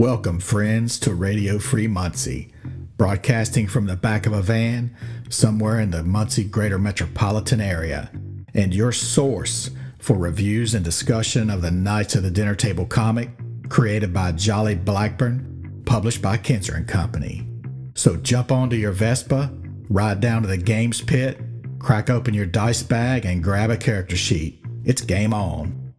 Welcome, friends, to Radio Free Muncie, broadcasting from the back of a van somewhere in the Muncie greater metropolitan area, and your source for reviews and discussion of the Knights of the Dinner Table comic created by Jolly Blackburn, published by Kenzer and Company. So jump onto your Vespa, ride down to the games pit, crack open your dice bag, and grab a character sheet. It's game on.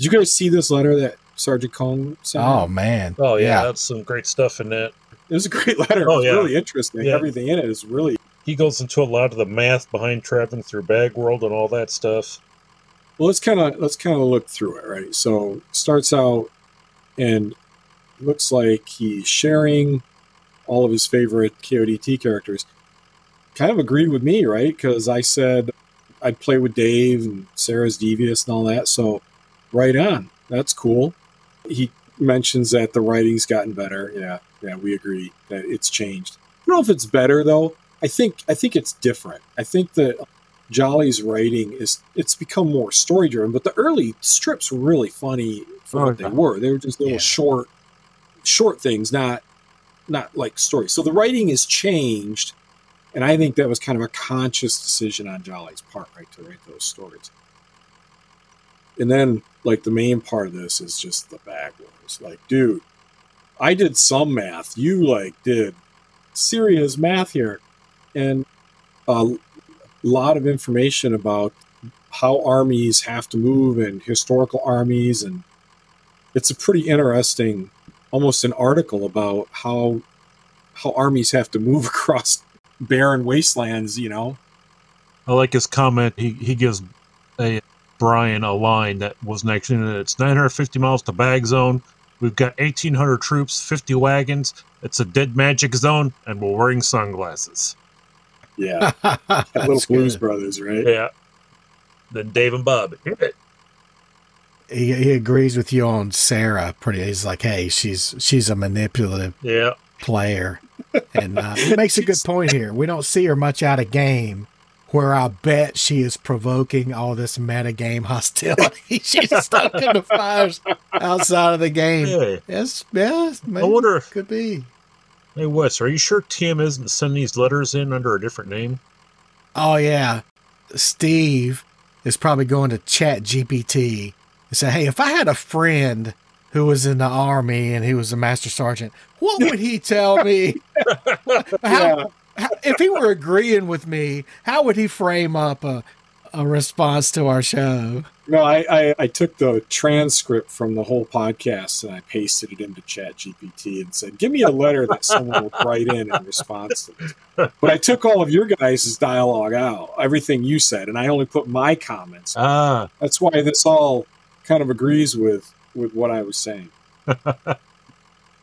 Did you guys see this letter that Sergeant Cohn sent? Oh man. Oh yeah, that's some great stuff in that. It was a great letter. Oh, It's yeah. really interesting. Yeah. Everything in it is really He goes into a lot of the math behind traveling through Bag World and all that stuff. well. Let's kind of let's kind of look through it, right? So starts out and looks like he's sharing all of his favorite KODT characters. Kind of agreed with me, right? Because I said I'd play with Dave and Sarah's devious and all that. So right on. That's cool. He mentions that the writing's gotten better. Yeah, yeah, we agree that it's changed. I don't know if it's better though. I think I think it's different. I think that Jolly's writing is it's become more story driven, but the early strips were really funny for Oh, what they were. They were just little Yeah. short short things, not not like stories. So the writing has changed, and I think that was kind of a conscious decision on Jolly's part, right, to write those stories. And then, like the main part of this is just the bag wars. Like, dude, I did some math. You like did serious math here, and a lot of information about how armies have to move and historical armies, and it's a pretty interesting, almost an article about how how armies have to move across barren wastelands. You know, I like his comment. He he gives a Brian a line that wasn't actually in it. It's 950 miles to Bag Zone. We've got 1,800 troops, 50 wagons. It's a dead magic zone, and we're wearing sunglasses. yeah, That's little Blues good. Brothers, right? Yeah. Then Dave and Bob hit it. He, he agrees with you on Sarah. Pretty. He's like, hey, she's she's a manipulative Yeah. player, and uh, he makes a good point here. We don't see her much out of game, where I bet she is provoking all this metagame hostility. She's stoking the fires outside of the game. Hey, Yes, yes, maybe, I wonder if could be. Hey Wes, are you sure Tim isn't sending these letters in under a different name? Oh yeah, Steve is probably going to Chat GPT and say, "Hey, if I had a friend who was in the army and he was a master sergeant, what would he tell me? how, how, if he were agreeing with me, how would he frame up a a response to our show?" No, I, I, I took the transcript from the whole podcast and I pasted it into Chat GPT and said, give me a letter that someone would write in in response to this. But I took all of your guys' dialogue out, everything you said, and I only put my comments. Ah, That's why this all kind of agrees with, with what I was saying.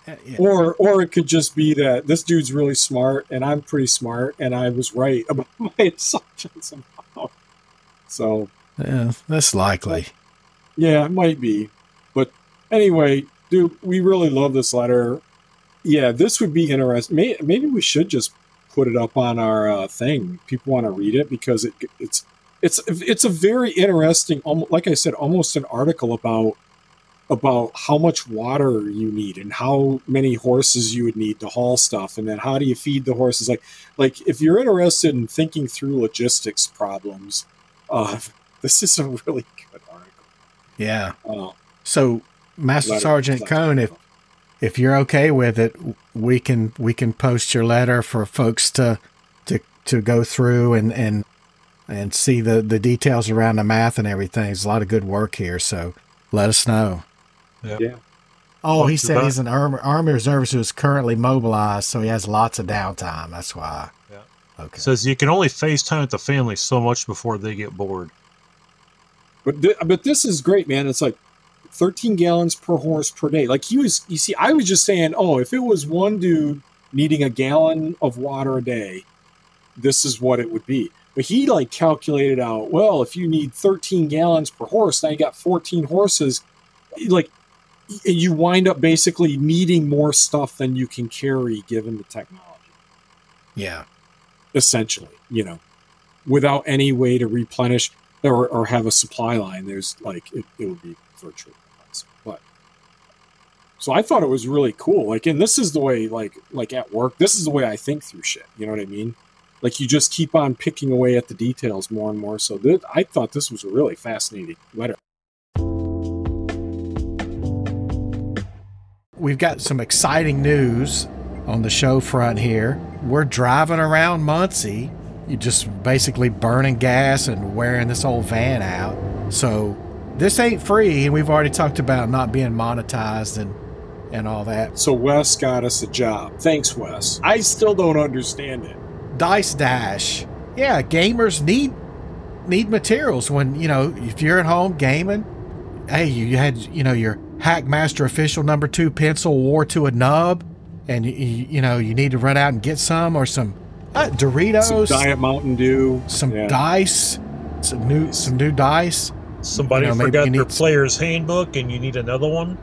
Yeah. Or or it could just be that this dude's really smart and I'm pretty smart and I was right about my assumptions somehow. So Yeah, that's likely. Yeah, it might be. But anyway, dude, we really love this letter. Yeah, this would be interesting. May, maybe we should just put it up on our uh, thing. People want to read it because it, it's it's it's a very interesting. Like I said, almost an article about about how much water you need and how many horses you would need to haul stuff, and then how do you feed the horses? Like like if you're interested in thinking through logistics problems, uh, this is a really good article. Yeah. Uh, So, Master letter- Sergeant letter. Cone, if if you're okay with it, we can we can post your letter for folks to to to go through and and and see the the details around the math and everything. There's a lot of good work here, so let us know. Yeah. Oh, he Thank said Bob. he's an army, army reservist who is currently mobilized, so he has lots of downtime. That's why. Yeah. Okay. says you can only FaceTime with the family so much before they get bored. But th- but this is great, man. It's like 13 gallons per horse per day. Like he was, you see, I was just saying, oh, if it was one dude needing a gallon of water a day, this is what it would be. But he like calculated out, well, if you need 13 gallons per horse, now you got 14 horses, like y- you wind up basically needing more stuff than you can carry given the technology. yeah. essentially, you know, without any way to replenish. or, or have a supply line. There's like it, it would be virtually impossible. But so I thought it was really cool. Like, and this is the way, like, like at work, this is the way I think through shit. You know what I mean? Like, you just keep on picking away at the details more and more. So th- I thought this was a really fascinating letter. We've got some exciting news on the show front here. We're driving around Muncie. You just basically burning gas and wearing this old van out. So this ain't free, and we've already talked about not being monetized and and all that. So Wes got us a job. Thanks, Wes. I still don't understand it. Dice Dash. Yeah, gamers need need materials when, you know, if you're at home gaming, hey, you had, you know, your Hackmaster official number 2 pencil wore to a nub and you, you know, you need to run out and get some or some uh, Doritos, Some Diet Mountain Dew. some Yeah. dice, some new some new dice. Somebody You know, forgot their need s- player's handbook, and you need another one.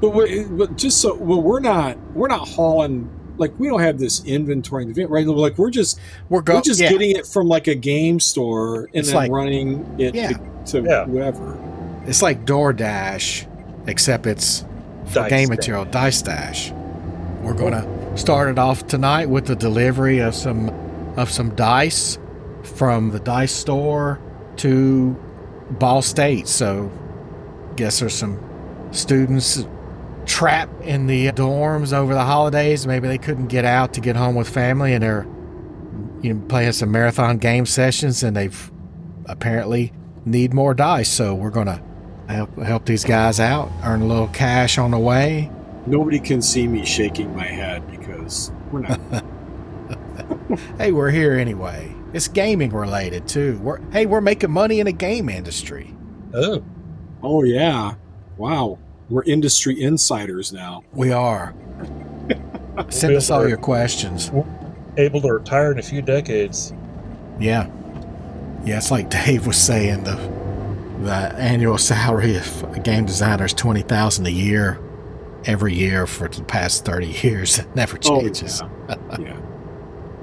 But, we but just so well, we're not we're not hauling like we don't have this inventory in the right. Like we're just We're go- we're just yeah. getting it from like a game store and It's then like- running it Yeah. to, to Yeah. whoever. It's like DoorDash, except it's for Dice game Dash. material, Dice stash. We're gonna start it off tonight with the delivery of some of some dice from the dice store to Ball State. So, guess there's some students trapped in the dorms over the holidays. Maybe they couldn't get out to get home with family, and they're you know playing some marathon game sessions, and they've apparently need more dice. So we're gonna help help these guys out, earn a little cash on the way. Nobody can see me shaking my head because we're not. Hey, we're here anyway. It's gaming related too. We're hey, we're making money in the game industry. Oh, oh yeah, wow, we're industry insiders now. We are. Send us all your questions. able to retire in a few decades. Yeah. Yeah, it's like Dave was saying the the annual salary of a game designer is twenty thousand a year every year for the past thirty years. It never oh, changes. Oh, yeah. yeah.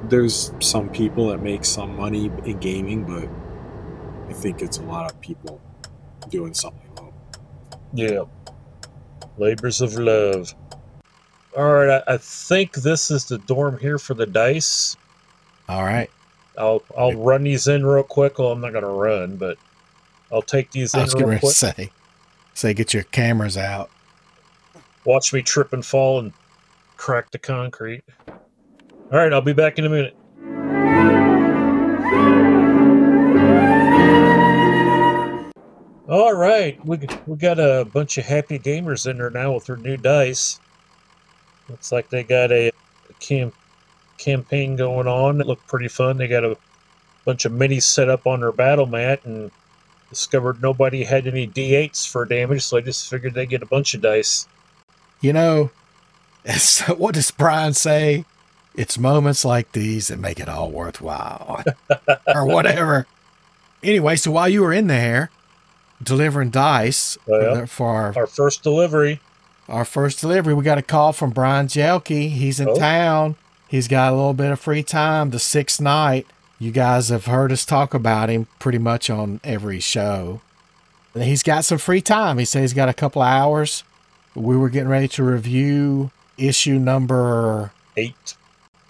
There's some people that make some money in gaming, but I think it's a lot of people doing something low. Yeah. Labors of love. All right, I, I think this is the dorm here for the dice. All right. I'll I'll run these in real quick. Well, I'm not gonna run, but I'll take these I in was getting real to quick. say say get your cameras out. Watch me trip and fall and crack the concrete. All right, I'll be back in a minute. All right, we we got a bunch of happy gamers in there now with their new dice. Looks like they got a cam- campaign going on. It looked pretty fun. They got a bunch of minis set up on their battle mat and discovered nobody had any d8s for damage, so I just figured they'd get a bunch of dice. You know, what does Brian say? It's moments like these that make it all worthwhile, or whatever. Anyway, so while you were in there delivering dice for Well, for our, Our first delivery. our first delivery, we got a call from Brian Jelke. He's in Oh. town. He's got a little bit of free time the sixth knight. You guys have heard us talk about him pretty much on every show. And He's got some free time. He says he's got a couple hours. We were getting ready to review issue number Eight.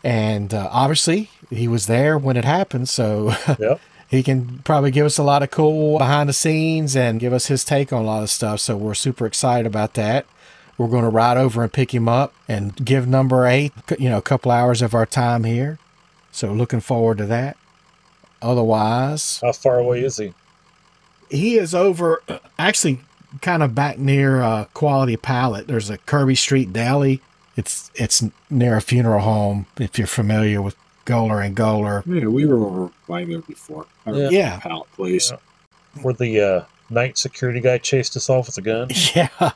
and uh, obviously he was there when it happened so Yep. he can probably give us a lot of cool behind the scenes and give us his take on a lot of stuff so we're super excited about that we're going to ride over and pick him up and give number eight you know a couple hours of our time here so looking forward to that otherwise How far away is he? he is over actually kind of back near uh, quality palette there's a kirby street deli it's it's near a funeral home if you're familiar with goler and goler Yeah, we were over by there before. Yeah. Yeah. pallet place. Where the uh, night security guy chased us off with a gun? yeah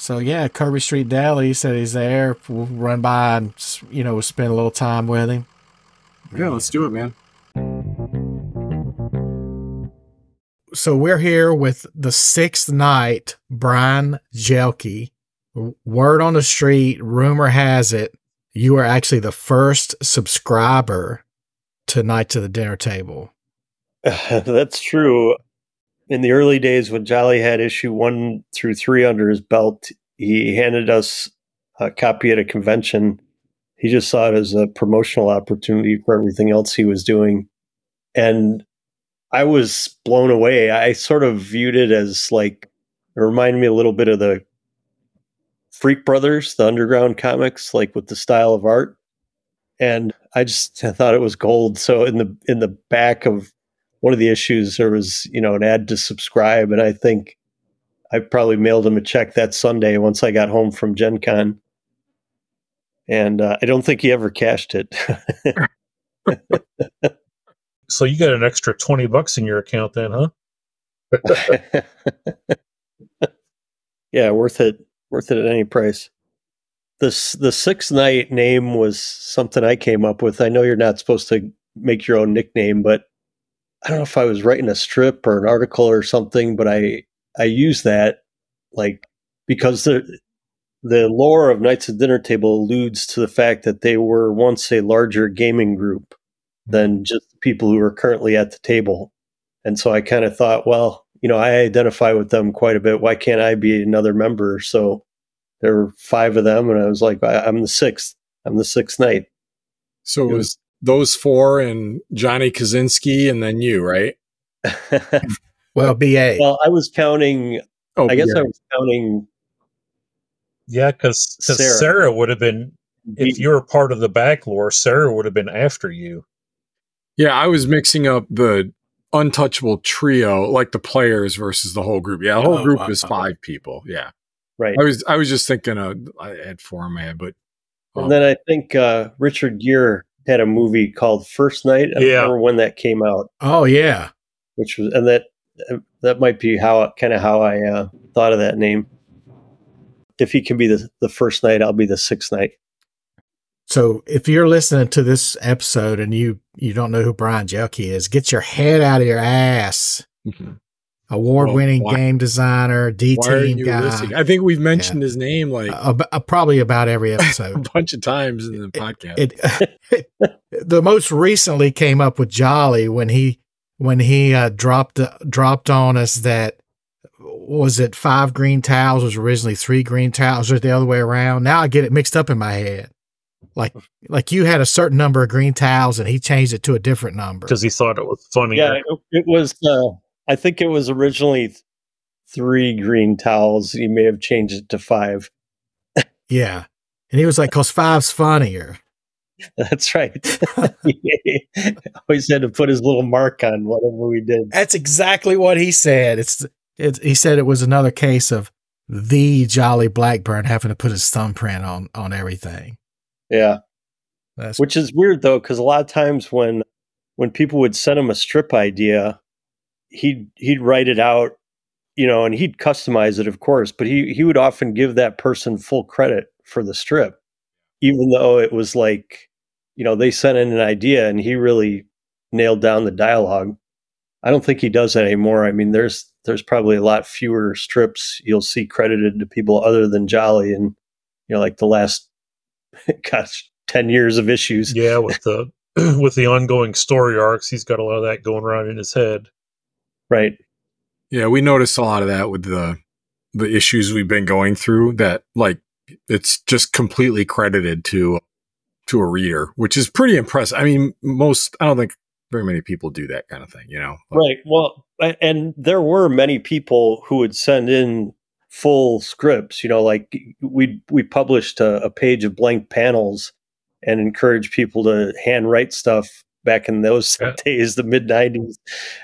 so yeah kirby street deli he said he's there we'll run by and you know we'll spend a little time with him Yeah, let's do it, man. So we're here with the sixth knight, Brian Jelke. Word on the street, rumor has it, you are actually the first subscriber to Night to the Dinner Table. That's true. In the early days when Jolly had issue one through three under his belt, he handed us a copy at a convention. He just saw it as a promotional opportunity for everything else he was doing. And I was blown away. I sort of viewed it as like, it reminded me a little bit of the Freak Brothers, the underground comics, like with the style of art. And I just I thought it was gold. So in the in the back of one of the issues, there was you know an ad to subscribe, and I think I probably mailed him a check that Sunday once I got home from Gen Con. And uh, I don't think he ever cashed it. So you got an extra 20 bucks in your account then, huh? yeah, worth it. Worth it at any price. The the sixth knight name was something I came up with. I know you're not supposed to make your own nickname, but I don't know if I was writing a strip or an article or something, but I I use that like because the the lore of Knights of Dinner Table alludes to the fact that they were once a larger gaming group than mm-hmm. just people who are currently at the table. And so I kind of thought, well, you know, I identify with them quite a bit. Why can't I be another member? So there were five of them, and I was like, I'm the sixth. I'm the sixth knight. So it was those four and Johnny Kaczynski and then you, right? well, BA. Well, I was counting. Oh, I guess I was counting. Yeah, because Sarah. Sarah would have been, if you were part of the back lore, Sarah would have been after you. Yeah, I was mixing up the untouchable trio, like the players versus the whole group. Yeah, the whole oh, group is five people. Yeah, right. I was I was just thinking of I had four in my head, but um, and then I think uh, Richard Gere had a movie called First Knight. I yeah. remember when that came out. Oh yeah, which was and that that might be how kind of how I uh, thought of that name. If he can be the the first knight, I'll be the sixth knight. So if you're listening to this episode and you you don't know who Brian Jelke is, get your head out of your ass. Mm-hmm. Award winning well, game designer, D team guy. Listening? I think we've mentioned yeah. his name like uh, uh, probably about every episode, a bunch of times in the podcast. It, it, the most recently came up with Jolly when he when he uh, dropped uh, dropped on us that was it five green towels was originally three green towels or the other way around. Now I get it mixed up in my head. Like like you had a certain number of green towels and he changed it to a different number because he thought it was funny. Yeah, it, it was. Uh, I think it was originally three green towels. He may have changed it to five. yeah, and he was like, "Cause five's funnier." That's right. he always had to put his little mark on whatever we did. That's exactly what he said. It's it, he said it was another case of the Jolly Blackburn having to put his thumbprint on on everything. Yeah. That's Which is weird though, because a lot of times when when people would send him a strip idea, he'd he'd write it out, you know, and he'd customize it, of course, but he he would often give that person full credit for the strip, even though it was like, you know, they sent in an idea and he really nailed down the dialogue. I don't think he does that anymore. I mean, there's there's probably a lot fewer strips you'll see credited to people other than Jolly, and you know, like the last gosh, 10 years of issues. Yeah, with the with the ongoing story arcs, he's got a lot of that going around in his head. Right. Yeah, we noticed a lot of that with the the issues we've been going through that like it's just completely credited to to a reader, which is pretty impressive. I mean, most I don't think very many people do that kind of thing, you know. Right. Well, and there were many people who would send in full scripts. You know, like we we published a, a page of blank panels and encouraged people to handwrite stuff back in those yeah. days, the mid '90s,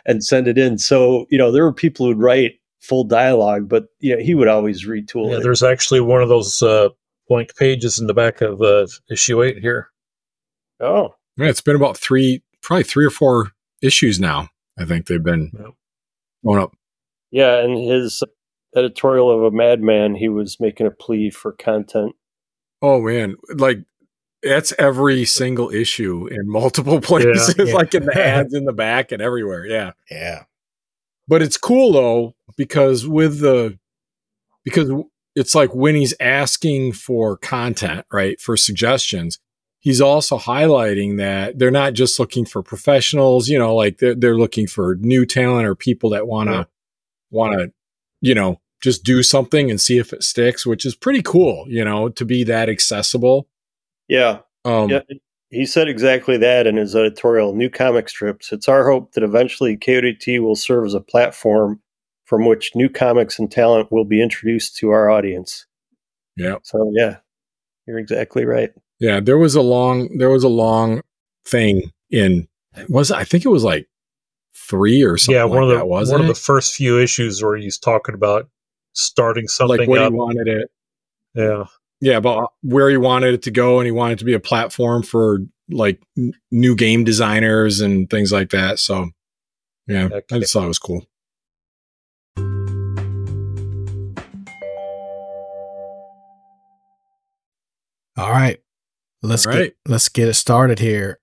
and send it in. So you know, there were people who'd write full dialogue, but you know, he would always retool yeah, it. There's actually one of those uh, blank pages in the back of uh, issue eight here. Oh, yeah, it's been about three, probably three or four issues now. I think they've been yep. going up. Yeah, and his editorial of a madman, he was making a plea for content. Oh man, like that's every single issue in multiple places, yeah, yeah. like in the ads in the back and everywhere. Yeah. Yeah. But it's cool though, because with the because it's like when he's asking for content, right? For suggestions, he's also highlighting that they're not just looking for professionals, you know, like they're, they're looking for new talent or people that want to, want to, you know, just do something and see if it sticks, which is pretty cool, you know, to be that accessible. Yeah. Um, yeah. He said exactly that in his editorial, New Comic Strips. It's our hope that eventually KODT will serve as a platform from which new comics and talent will be introduced to our audience. Yeah. So, yeah, you're exactly right. Yeah, there was a long there was a long thing in was I think it was like three or something. yeah, one like of the that, wasn't one of the first few issues where he's talking about starting something like when up. he wanted it. yeah, Yeah, but uh, where he wanted it to go, and he wanted it to be a platform for like n- new game designers and things like that. So, yeah, I just thought it was cool. All right. Let's All right. get let's get it started here.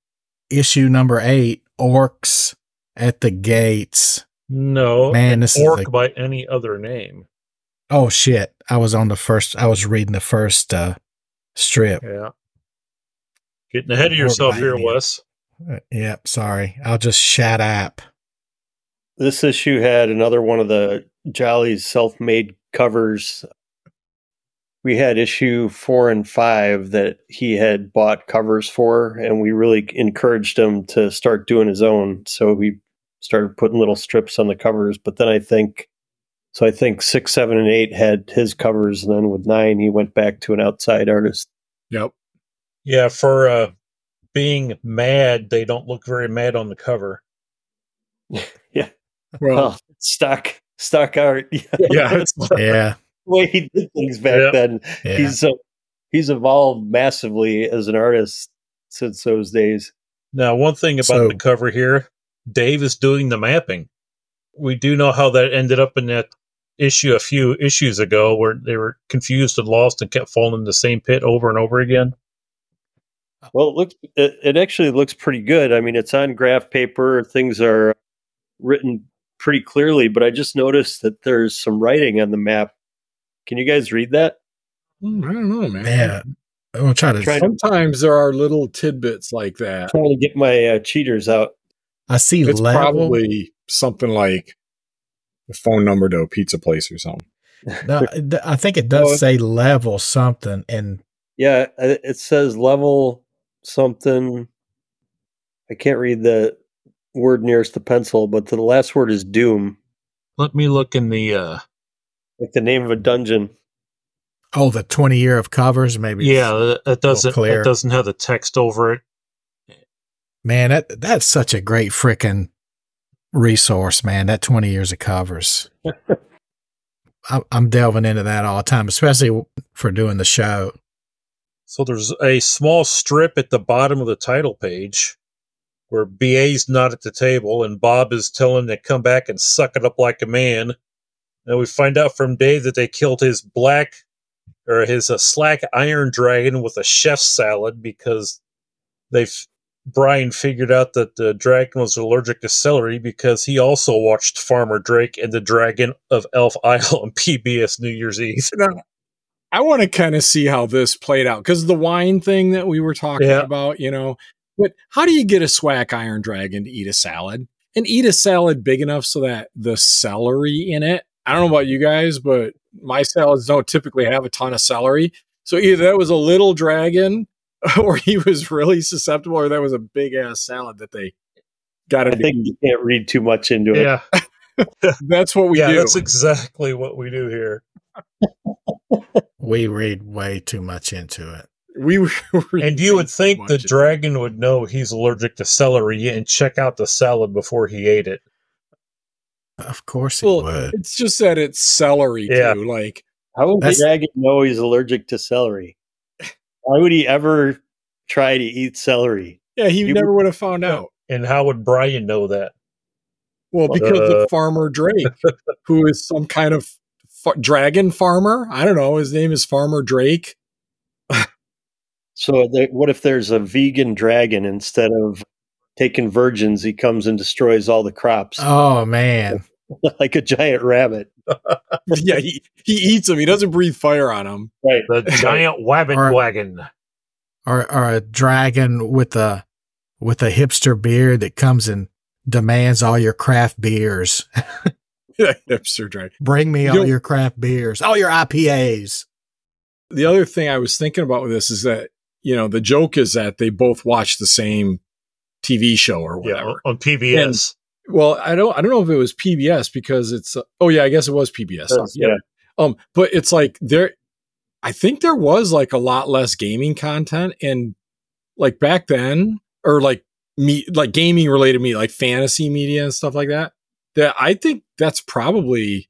Issue number eight, Orcs at the Gates. no, Man, an this is orc like- by any other name. Oh shit. I was on the first I was reading the first uh strip. Yeah, getting ahead of yourself here, any- Wes. Uh, yep, sorry. I'll just shut up. This issue had another one of the Jolly's self made covers. We had issue four and five that he had bought covers for, and we really encouraged him to start doing his own. So we started putting little strips on the covers. But then I think, so I think six, seven, and eight had his covers, and then with nine, he went back to an outside artist. Yep. Yeah, for uh, being mad, they don't look very mad on the cover. Yeah. Well, Oh, stock, stock art. Yeah, yeah, it's, Yeah. the way he did things back Yep. then. Yeah. he's uh, he's evolved massively as an artist since those days. Now, one thing about So- the cover here, Dave is doing the mapping. We do know how that ended up in that issue a few issues ago where they were confused and lost and kept falling in the same pit over and over again. Well, it looks it, it actually looks pretty good. I mean, it's on graph paper. Things are written pretty clearly, but I just noticed that there's some writing on the map. Can you guys read that? Hmm, I don't know, man. Yeah. I'm gonna try to Try- Sometimes there are little tidbits like that. trying to get my uh, cheaters out. I see It's level. probably something like a phone number to a pizza place or something. No, I think it does No. say level something and Yeah, uh, it says level something. I can't read the word nearest the pencil, but the last word is doom, Let me look in the uh like the name of a dungeon. oh the twenty year of covers, maybe yeah, that- that doesn't It doesn't have the text over it. Man, that that's such a great freaking resource, man. That twenty years of covers. I'm, I'm delving into that all the time, especially for doing the show. So there's a small strip at the bottom of the title page where BA's not at the table and Bob is telling him to come back and suck it up like a man. And we find out from Dave that they killed his black or his uh, slack iron dragon with a chef's salad because they've Brian figured out that the dragon was allergic to celery because he also watched Farmer Drake and the Dragon of Elf Isle on PBS New Year's Eve. Now, I want to kind of see how this played out because the wine thing that we were talking Yeah. about, you know, but how do you get a swack iron dragon to eat a salad and eat a salad big enough so that the celery in it? I don't know about you guys, but my salads don't typically have a ton of celery. So either that was a little dragon or he was really susceptible or that was a big ass salad that they got I think you can't read too much into it. Yeah, That's what we yeah, do. that's exactly what we do here. We read way too much into it. we And you would think the Watch it. dragon would know he's allergic to celery and check out the salad before he ate it. Of course he Well, would. it's just that it's celery Yeah. too. Like How would the dragon know he's allergic to celery? Why would he ever try to eat celery? Yeah, he You never would have found out. And how would Brian know that? Well, because Uh. of Farmer Drake, who is some kind of fa- dragon farmer. I don't know. His name is Farmer Drake. So, there, what if there's a vegan dragon instead of taking virgins? He comes and destroys all the crops Oh man. like a giant rabbit. yeah, he, he eats them. He doesn't breathe fire on them. Right. The giant wabbit Or- wagon. or or a dragon with a with a hipster beard that comes and demands all your craft beers. hipster dragon. Bring me You all know- your craft beers, all your IPAs. The other thing I was thinking about with this is that you know the joke is that they both watch the same TV show or Yeah, whatever. on, on PBS. Well, I don't I don't know if it was PBS because it's uh, oh yeah, I guess it was PBS. That's- yeah. Um but it's like there I think there was like a lot less gaming content and like back then or like me like gaming related me like fantasy media and stuff like that. That I think that's probably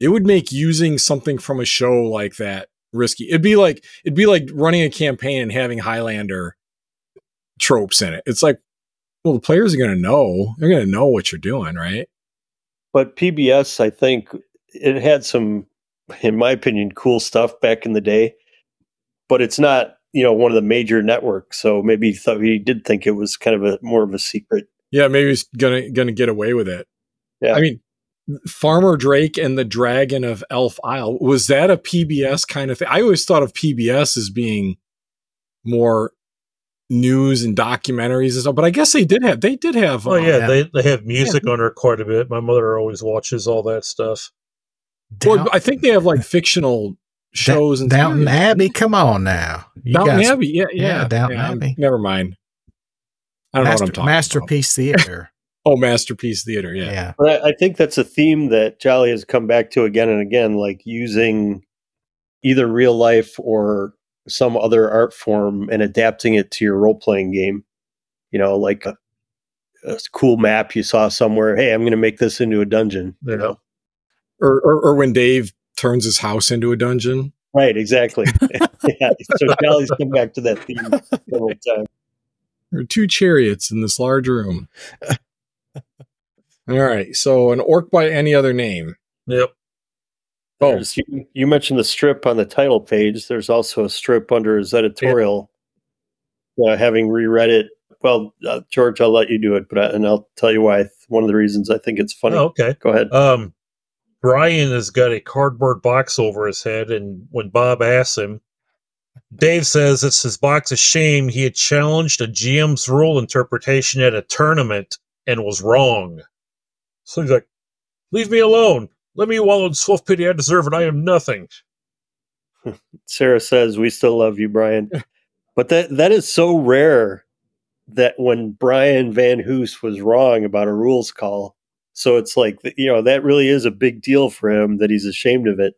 it would make using something from a show like that risky. It'd be like it'd be like running a campaign and having Highlander tropes in it. It's like well, the players are going to know. They're going to know what you're doing, right? But PBS, I think it had some, in my opinion, cool stuff back in the day. But it's not, you know, one of the major networks. So maybe he thought he did think it was kind of a more of a secret. Yeah, maybe he's gonna gonna get away with it. Yeah. I mean, Farmer Drake and the Dragon of Elf Isle was that a PBS kind of thing? I always thought of PBS as being more news and documentaries and stuff, but I guess they did have they did have. Oh um, yeah, yeah. they they have music on there quite a bit. My mother always watches all that stuff. well, I think they have like fictional shows and Downton series. Abbey. Come on now, You Downton guys- Abbey, yeah, yeah, Yeah, Downton I'm- Abbey. Never mind. I don't know what I'm talking masterpiece theater. Oh, masterpiece theater, yeah. yeah. But I, I think that's a theme that Jolly has come back to again and again, like using either real life or some other art form and adapting it to your role playing game. You know, like a, a cool map you saw somewhere. Hey, I'm going to make this into a dungeon. You know, Or, or or when Dave turns his house into a dungeon. Right, exactly. yeah, so Jolly's come back to that theme several times. There are two chariots in this large room. All right. So an orc by any other name. yep. Oh, you, you mentioned the strip on the title page. There's also a strip under his editorial. Uh, having reread it, well, uh, George, I'll let you do it, but I, and I'll tell you why. One of the reasons I think it's funny. Oh, okay. Go ahead. Um, Brian has got a cardboard box over his head, and when Bob asks him, Dave says it's his box of shame. He had challenged a GM's rule interpretation at a tournament and was wrong. So he's like, "Leave me alone. Let me wallow in swift pity. I deserve it. I am nothing." Sarah says we still love you, Brian. but that that is so rare that when Brian Van Hoose was wrong about a rules call, so it's like you know that really is a big deal for him that he's ashamed of it.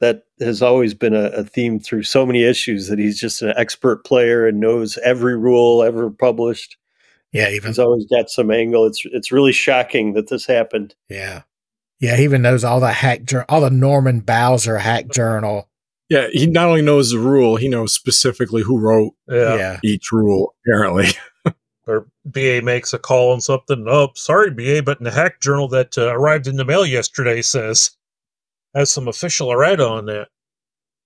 That has always been a, a theme through so many issues that he's just an expert player and knows every rule ever published. Yeah, even He's always got some angle. It's it's really shocking that this happened. yeah, yeah. He even knows all the hack, jour- all the Norman Bowser hack journal. yeah. He not only knows the rule, he knows specifically who wrote Yeah. Yeah, each rule. Apparently, Or BA makes a call on something. Oh, sorry, BA, but in the hack journal that uh, arrived in the mail yesterday says has some official errata on that.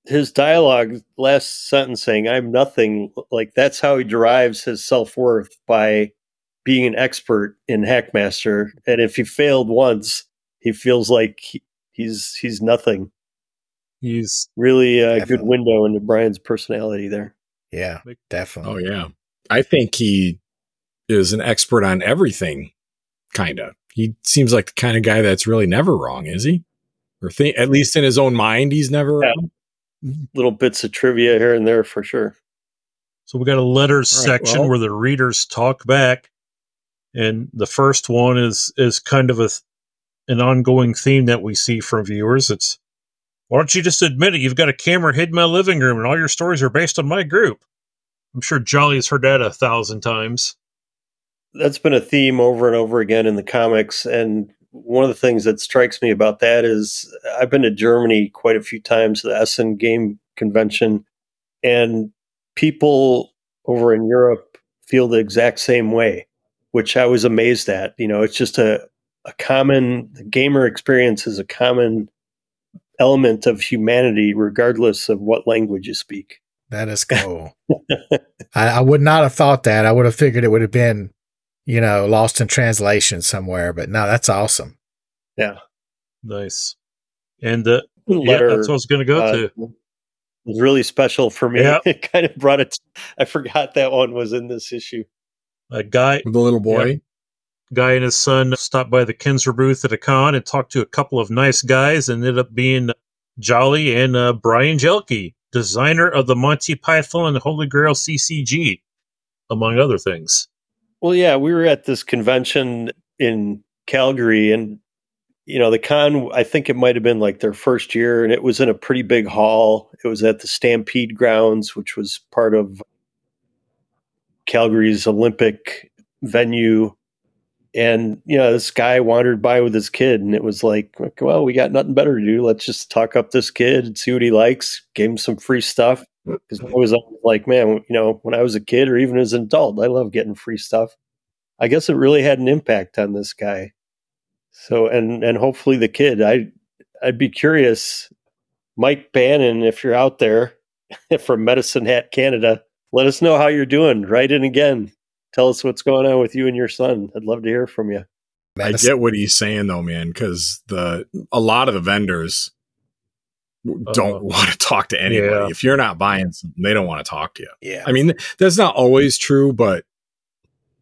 his dialogue last sentence saying i'm nothing like that's how he derives his self-worth by being an expert in hackmaster and if he failed once he feels like he, he's he's nothing He's really a good window into brian's personality there yeah, definitely. oh yeah. I think he is an expert on everything. Kind of. He seems like the kind of guy that's really never wrong, is he? Or think at least in his own mind, he's never Yeah. wrong. little bits of trivia here and there for sure So we got a letters All right, section well- where the readers talk back, and the first one is is kind of a an ongoing theme that we see from viewers. It's why don't you just admit it? You've got a camera hidden in my living room, and all your stories are based on my group. I'm sure Jolly's heard that a thousand times. that's been a theme over and over again in the comics and one of the things that strikes me about that is I've been to Germany quite a few times, the Essen Game Convention, and people over in Europe feel the exact same way, which I was amazed at. You know, it's just a, a common the gamer experience is a common element of humanity, regardless of what language you speak. That is cool. I, I would not have thought that. I would have figured it would have been, you know, lost in translation somewhere. But no, that's awesome. Yeah. Nice. And uh, yeah, that's what I was going to go uh, to. was really special for me. Yeah. It kind of brought it. I forgot that one was in this issue. A guy, the little boy. Yep. Guy and his son stopped by the Kenzer booth at a con and talked to a couple of nice guys and ended up being Jolly and uh, Brian Jelke, designer of the Monty Python and Holy Grail CCG, among other things. Well, yeah, we were at this convention in Calgary, and you know, the con. I think it might have been like their first year, and it was in a pretty big hall. It was at the Stampede grounds, which was part of Calgary's Olympic venue. And you know, this guy wandered by with his kid, and it was like, well, we got nothing better to do. Let's just talk up this kid and see what he likes. Gave him some free stuff because I was like, man, you know, when I was a kid or even as an adult, I love getting free stuff. I guess it really had an impact on this guy. So, and and hopefully the kid. I I'd be curious, Mike Bannon, if you're out there from Medicine Hat Canada, let us know how you're doing. Write in again. Tell us what's going on with you and your son. I'd love to hear from you. I get what he's saying though, man, because the a lot of the vendors don't Uh, want to talk to anybody. yeah. If you're not buying something, they don't want to talk to you. Yeah. I mean, that's not always true, but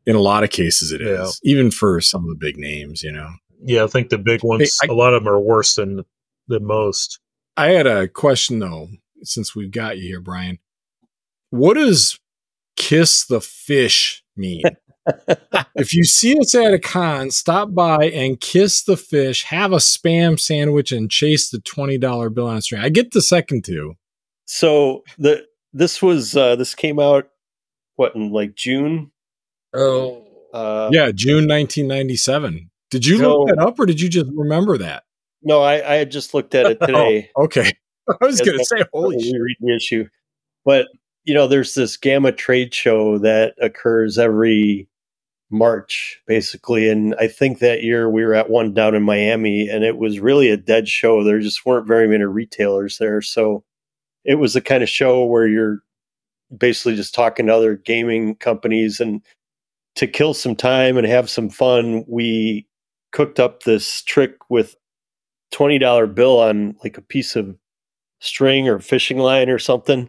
in a lot of cases it is. Yeah. Even for some of the big names, you know. Yeah, I think the big ones, I- a lot of them are worse than than most. I had a question though, since we've got you here, Brian. What does kiss the fish mean? if you see us at a con, stop by and kiss the fish, have a spam sandwich, and chase the twenty dollar bill on a string. I get the second two. So the this was uh this came out what in like June? Oh, Uh yeah, June nineteen ninety seven. Did you So- look that up or did you just remember that? no, I, I had just looked at it today. Oh, okay. I was gonna say, holy shit. read the issue. But you know, there's this GAMA trade show that occurs every March, basically, and I think that year we were at one down in Miami, and it was really a dead show. There just weren't very many retailers there, so it was the kind of show where you're basically just talking to other gaming companies and to kill some time and have some fun we cooked up this trick with $20 bill on like a piece of string or fishing line or something.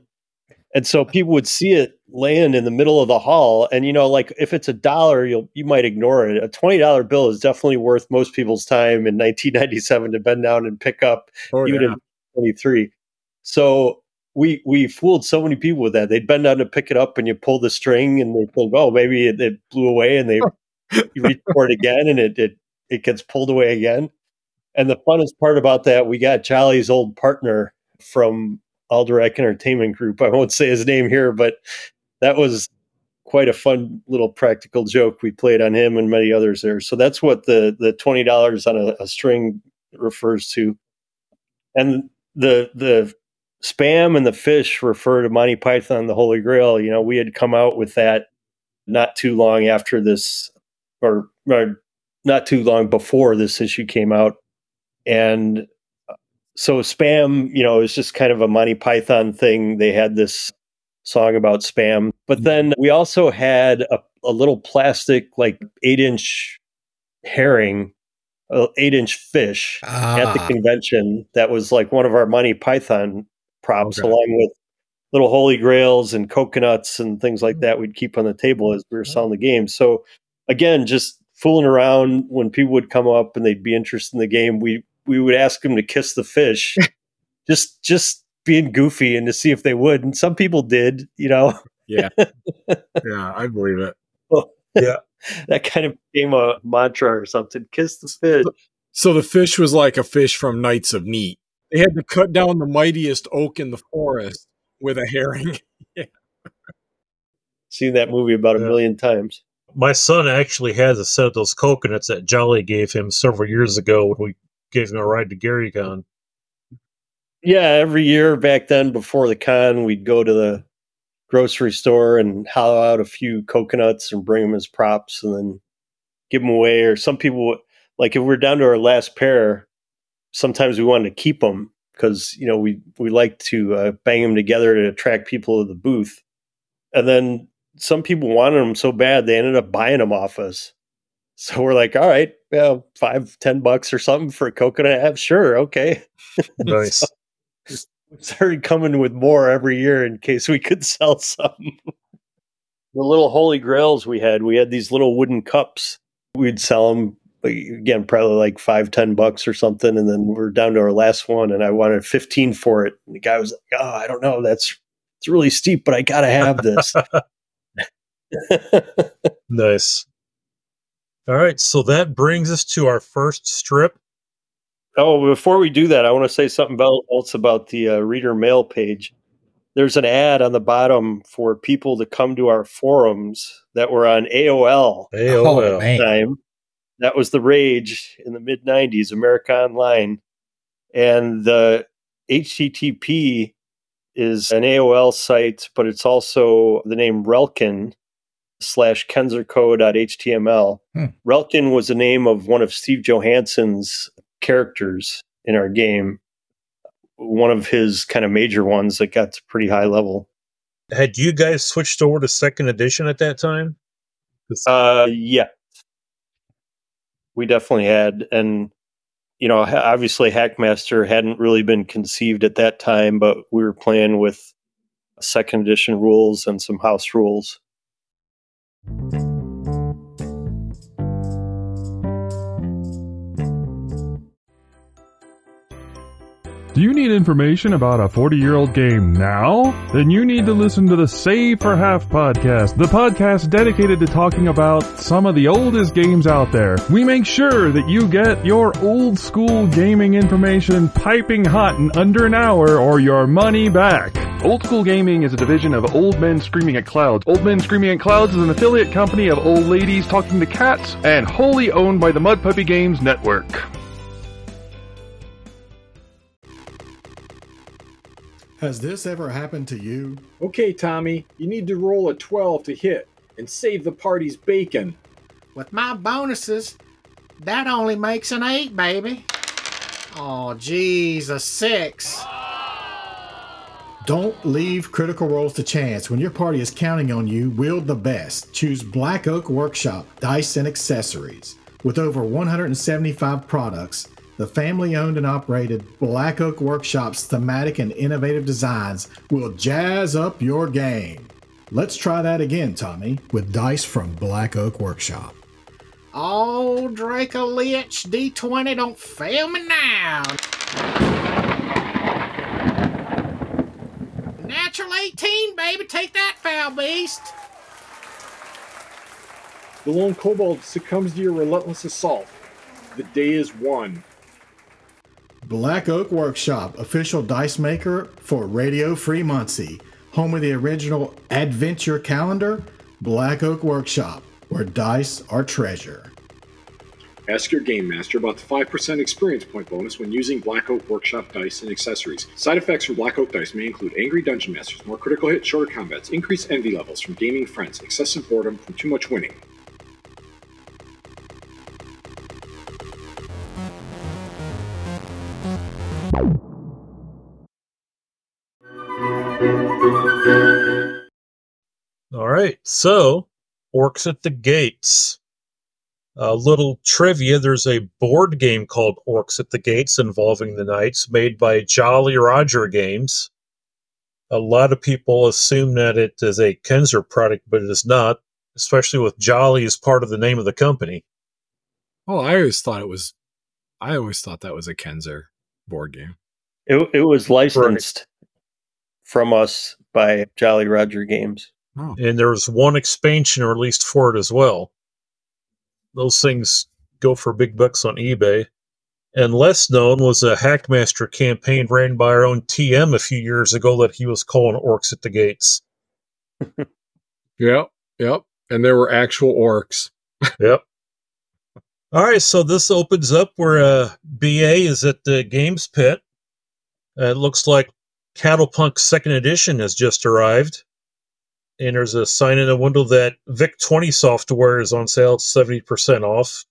And so people would see it laying in the middle of the hall. And you know, like if it's a dollar, you'll you might ignore it. A twenty dollar bill is definitely worth most people's time in 1997 to bend down and pick up, Oh, even yeah. in 23. So we we fooled so many people with that. They'd bend down to pick it up, and you pull the string, and they think, oh, maybe it, it blew away, and they you reach for it again, and it it it gets pulled away again. And the funnest part about that, we got Jolly's old partner from Alderac Entertainment Group. I won't say his name here, but that was quite a fun little practical joke we played on him and many others there. So that's what the the twenty dollars on a, a string refers to, and the the spam and the fish refer to Monty Python the Holy Grail. You know, we had come out with that not too long after this, or, or not too long before this issue came out, and so spam, you know, is just kind of a Monty Python thing. They had this song about spam, but then we also had a, a little plastic, like eight inch herring, uh, eight inch fish at the Ah, convention. That was like one of our Monty Python props, Okay. along with little holy grails and coconuts and things like that. We'd keep on the table as we were selling the game. So again, just fooling around when people would come up and they'd be interested in the game. We we would ask them to kiss the fish, just just being goofy and to see if they would. And some people did, you know. Yeah. yeah, I believe it. Oh, yeah. That kind of became a mantra or something. Kiss the fish. So the fish was like a fish from Knights of Ni. They had to cut down the mightiest oak in the forest with a herring. Seen that movie about a Yeah. million times. My son actually has a set of those coconuts that Jolly gave him several years ago when we him a ride to GaryCon. Yeah, every year back then before the con, we'd go to the grocery store and hollow out a few coconuts and bring them as props and then give them away. Or some people, like if we're down to our last pair, sometimes we wanted to keep them because, you know, we, we like to uh, bang them together to attract people to the booth. And then some people wanted them so bad, they ended up buying them off us. So we're like, all right, yeah, five, ten bucks or something for a coconut. Yeah, sure, okay. Nice. started coming with more every year in case we could sell some. the little holy grails we had, we had these little wooden cups. We'd sell them again, probably like five, ten bucks or something. And then we're down to our last one and I wanted 15 for it. And the guy was like, Oh, I don't know. That's, it's really steep, but I got to have this. nice. All right. So that brings us to our first strip. Oh, before we do that, I want to say something else about the uh, reader mail page. There's an ad on the bottom for people to come to our forums that were on AOL, AOL. Oh, time. That was the rage in the mid 90s, America Online. And the HTTP is an AOL site, but it's also the name Relkin slash kenzerco.html. Hmm. Relkin was the name of one of Steve Johansson's characters in our game. One of his kind of major ones that got to pretty high level. Had you guys switched over to second edition at that time? Uh, yeah, we definitely had, and you know, obviously Hackmaster hadn't really been conceived at that time, but we were playing with second edition rules and some house rules. Thank you. Do you need information about a 40 year old game now? Then you need to listen to the Save for Half podcast, the podcast dedicated to talking about some of the oldest games out there. We make sure that you get your old school gaming information piping hot in under an hour or your money back. Old School Gaming is a division of Old Men Screaming at Clouds. Old Men Screaming at Clouds is an affiliate company of Old Ladies Talking to Cats and wholly owned by the Mud Puppy Games Network. Has this ever happened to you? Okay, Tommy, you need to roll a 12 to hit and save the party's bacon. With my bonuses, that only makes an 8, baby. Oh, geez, a 6. Don't leave critical rolls to chance. When your party is counting on you, wield the best. Choose Black Oak Workshop Dice and Accessories. With over 175 products, the family owned and operated Black Oak Workshop's thematic and innovative designs will jazz up your game. Let's try that again, Tommy, with dice from Black Oak Workshop. Oh, Draco Lich D20, don't fail me now. Natural 18, baby, take that, foul beast. The lone kobold succumbs to your relentless assault. The day is won. Black Oak Workshop, official dice maker for Radio Free Muncie, home of the original Adventure Calendar. Black Oak Workshop, where dice are treasure. Ask your game master about the 5% experience point bonus when using Black Oak Workshop dice and accessories. Side effects from Black Oak dice may include angry dungeon masters, more critical hits, shorter combats, increased envy levels from gaming friends, excessive boredom from too much winning. All right, so Orcs at the Gates. A little trivia there's a board game called Orcs at the Gates involving the Knights made by Jolly Roger Games. A lot of people assume that it is a Kenzer product, but it is not, especially with Jolly as part of the name of the company. Oh, I always thought it was. I always thought that was a Kenzer board game. It, it was licensed right. from us by Jolly Roger Games. Oh. And there was one expansion released for it as well. Those things go for big bucks on eBay. And less known was a Hackmaster campaign ran by our own TM a few years ago that he was calling Orcs at the Gates. yep, yep. And there were actual orcs. yep. All right, so this opens up where uh, BA is at the Games Pit. Uh, it looks like Cattle Punk Second Edition has just arrived and there's a sign in the window that VIC 20 software is on sale 70% off.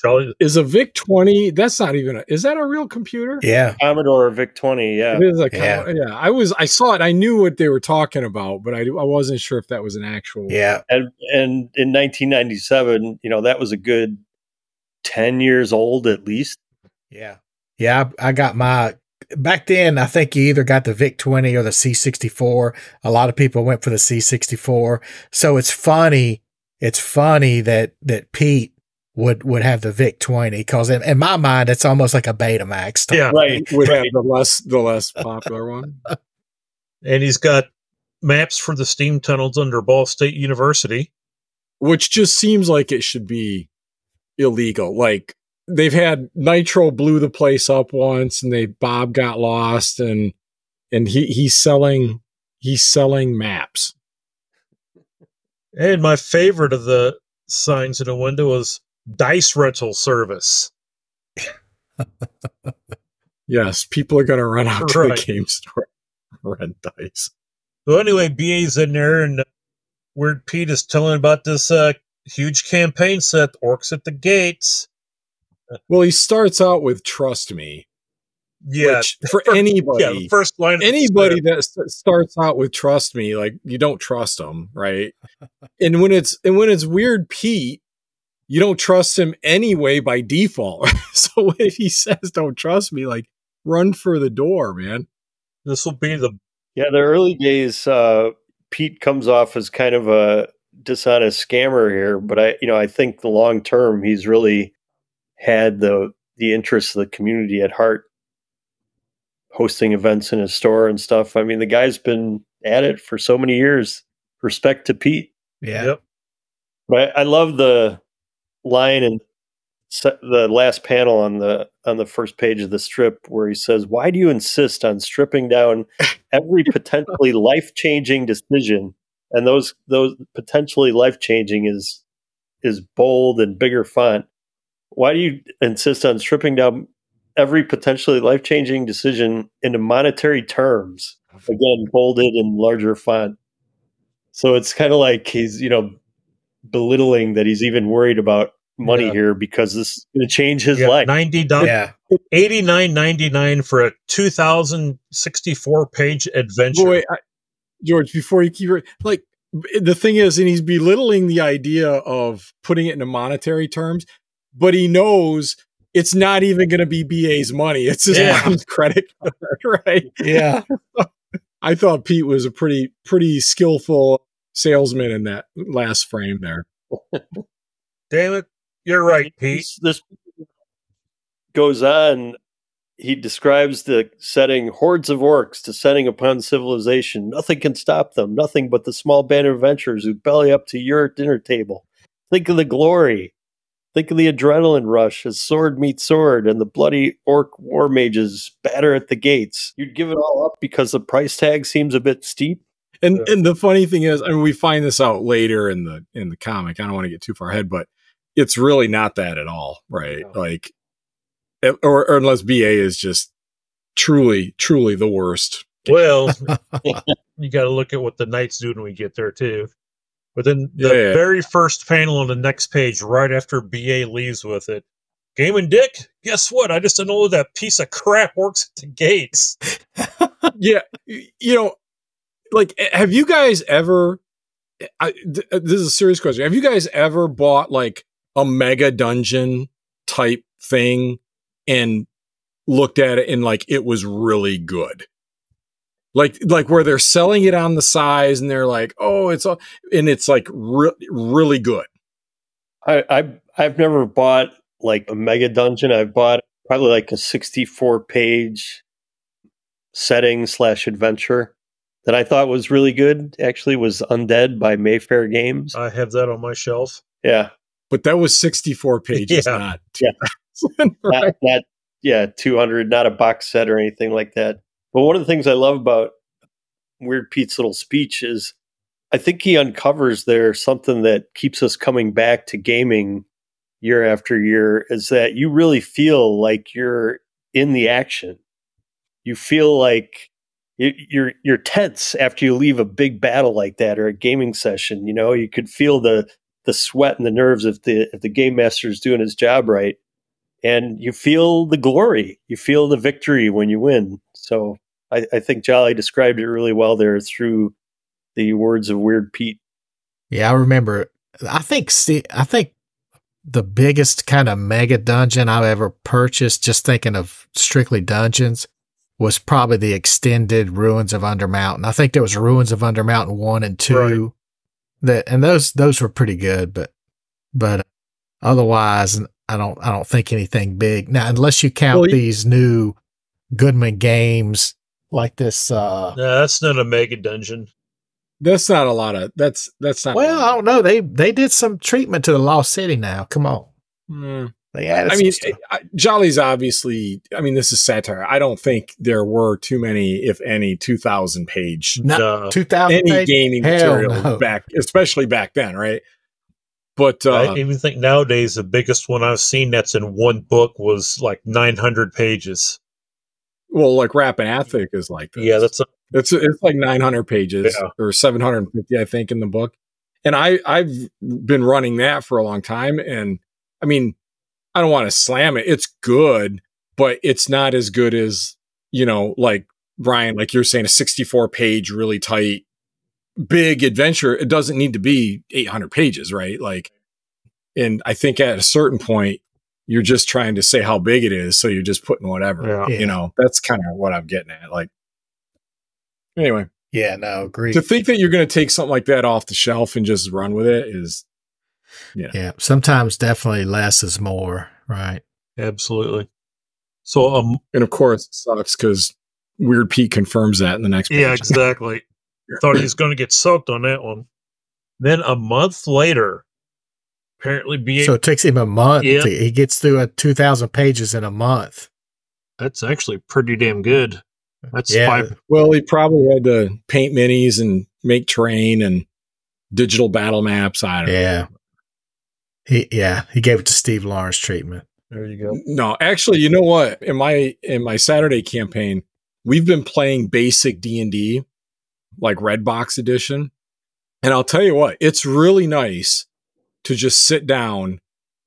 Jolly. Is a VIC 20? That's not even a, is that a real computer? Yeah. Commodore VIC 20. Yeah. It is a, yeah. yeah. I was, I saw it. I knew what they were talking about, but I, I wasn't sure if that was an actual. Yeah. And, and in 1997, you know, that was a good 10 years old at least. Yeah. Yeah. I, I got my back then, I think you either got the VIC 20 or the C64. A lot of people went for the C64. So it's funny. It's funny that, that Pete would, would have the VIC 20 because in, in my mind, it's almost like a Betamax. to Yeah. me. Would have the less the less popular one. And he's got maps for the steam tunnels under Ball State University. which just seems like it should be illegal. Like they've had Nitro blew the place up once, and they Bob got lost, and and he he's selling he's selling maps. And my favorite of the signs in the window was dice rental service. Yes, people are gonna run out to the game store, rent dice. So anyway, BA's in there, and Weird Pete is telling about this uh, huge campaign set, Orcs at the Gates. Well, he starts out with "Trust me," Yeah, which for Fir- anybody, yeah. First line. anybody that starts out with "Trust me," like you don't trust them, right? and when it's and when it's weird Pete, you don't trust him anyway by default. so if he says "Don't trust me," like run for the door, man. This will be the Yeah, the early days, uh, Pete comes off as kind of a dishonest scammer here, but I, you know, I think the long term, he's really had the the interests of the community at heart, hosting events in his store and stuff. I mean, the guy's been at it for so many years. Respect to Pete. Yeah. Yep. But I, I love the line in the last panel on the on the first page of the strip where he says, "Why do you insist on stripping down every potentially life changing decision?" And those those potentially life changing is is bold and bigger font. Why do you insist on stripping down every potentially life changing decision into monetary terms? Again, bolded and larger font. So it's kind of like he's, you know, belittling that he's even worried about money Yeah. here because this is going to change his yeah, life. ninety dollars, Yeah. eighty nine ninety nine for a two thousand sixty four page adventure. Boy, I, George, before you keep it, like the thing is, and he's belittling the idea of putting it into monetary terms, but he knows it's not even going to be BA's money. It's his Yeah. mom's credit card, right? Yeah. I thought Pete was a pretty pretty skillful salesman in that last frame there. Damn it, you're right, Pete. This, this goes on. He describes the setting hordes of orcs descending upon civilization. Nothing can stop them. Nothing but the small band of adventurers who belly up to your dinner table. Think of the glory. Think of the adrenaline rush as sword meets sword and the bloody orc war mages batter at the gates. You'd give it all up because the price tag seems a bit steep. And Yeah. and the funny thing is, I mean, we find this out later in the in the comic. I don't want to get too far ahead, but it's really not that at all, right? Like, it- or, or unless BA is just truly, truly the worst. Well, you got to look at what the knights do when we get there too. But then the Yeah. very first panel on the next page, right after BA leaves with it, Game and Dick, guess what? I just don't know that piece of crap Orcs at the Gates. yeah, you know, like, have you guys ever? I, th- uh, this is a serious question. Have you guys ever bought like a mega dungeon type thing and looked at it and like it was really good? Like, like where they're selling it on the size and they're like, oh, it's all, and it's like re- really good. I, I I've never bought like a mega dungeon. I've bought probably like a 64 page setting slash adventure that I thought was really good. Actually, was Undead by Mayfair Games. I have that on my shelf. yeah, But that was 64 pages, Yeah. not Yeah. 2000, right? not, not yeah 200, not a box set or anything like that. But one of the things I love about Weird Pete's little speech is I think he uncovers there something that keeps us coming back to gaming year after year is that you really feel like you're in the action. You feel like you- you're you're tense after you leave a big battle like that or a gaming session. You know, you could feel the the sweat and the nerves if the if the game master is doing his job right, and you feel the glory. You feel the victory when you win. So I, I think Jolly described it really well there through the words of Weird Pete. Yeah, I remember. I think see, I think the biggest kind of mega dungeon I've ever purchased, just thinking of strictly dungeons, was probably the extended Ruins of Undermountain. I think there was Ruins of Undermountain one and two. Right. That and those those were pretty good, but but otherwise, I don't I don't think anything big now unless you count Well, you- these new Goodman games like this. uh No, that's not a mega dungeon. That's not a lot of that's that's not. Well, I don't know. They they did some treatment to the Lost City now. Come on, Mm. they added. I some mean, stuff. I, Jolly's obviously. I mean, this is satire. I don't think there were too many, if any, two thousand page not no. two thousand. any gaming Hell material no. back, especially back then, right? But uh, I even think nowadays the biggest one I've seen that's in one book was like 900 pages. well, like Rappan Athuk is like this. Yeah, that's a, It's it's like 900 pages Yeah. or 750, I think, in the book. And I I've been running that for a long time, and I mean, I don't want to slam it. It's good, but it's not as good as you know, like Brian, like you're saying, a 64 page, really tight, big adventure. It doesn't need to be 800 pages, right? Like, and I think at a certain point, you're just trying to say how big it is, so you're just putting whatever. yeah. Yeah. You know, that's kind of what I'm getting at. Like, anyway yeah, no, agree. to think that you're going to take something like that off the shelf and just run with it is Yeah, sometimes definitely less is more, right? Absolutely. So, um, and of course it sucks because weird pete confirms that in the next page yeah, exactly. Thought he was going to get soaked on that one. Then a month later, apparently BA, So it takes him a month. Yeah. To, he gets through a two thousand pages in a month. that's actually pretty damn good. That's Yeah. five. well he probably had to paint minis and make terrain and digital battle maps i don't know Yeah. He yeah, he gave it to Steve Lawrence treatment. There you go. no actually you know what in my in my saturday campaign we've been playing basic d&d like redbox edition and i'll tell you what it's really nice to just sit down